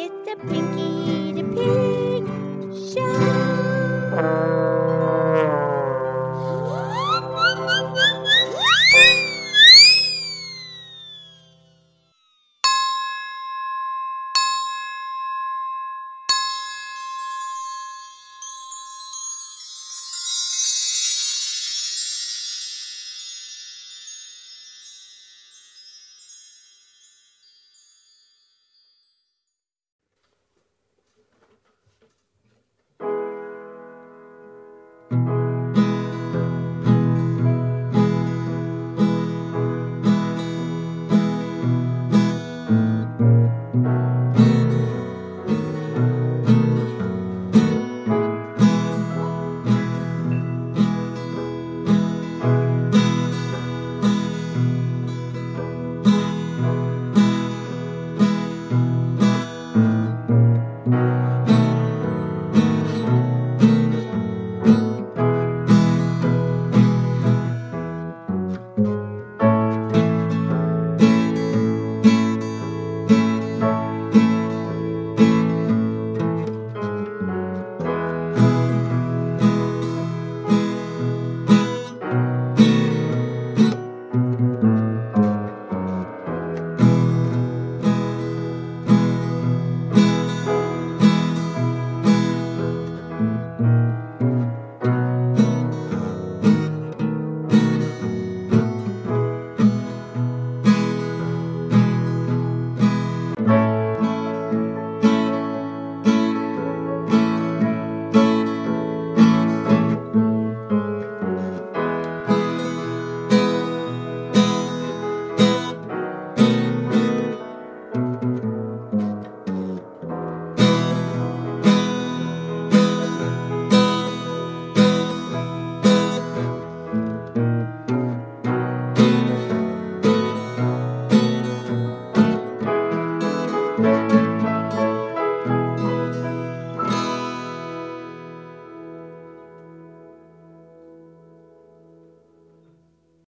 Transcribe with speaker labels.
Speaker 1: It's a Pinky.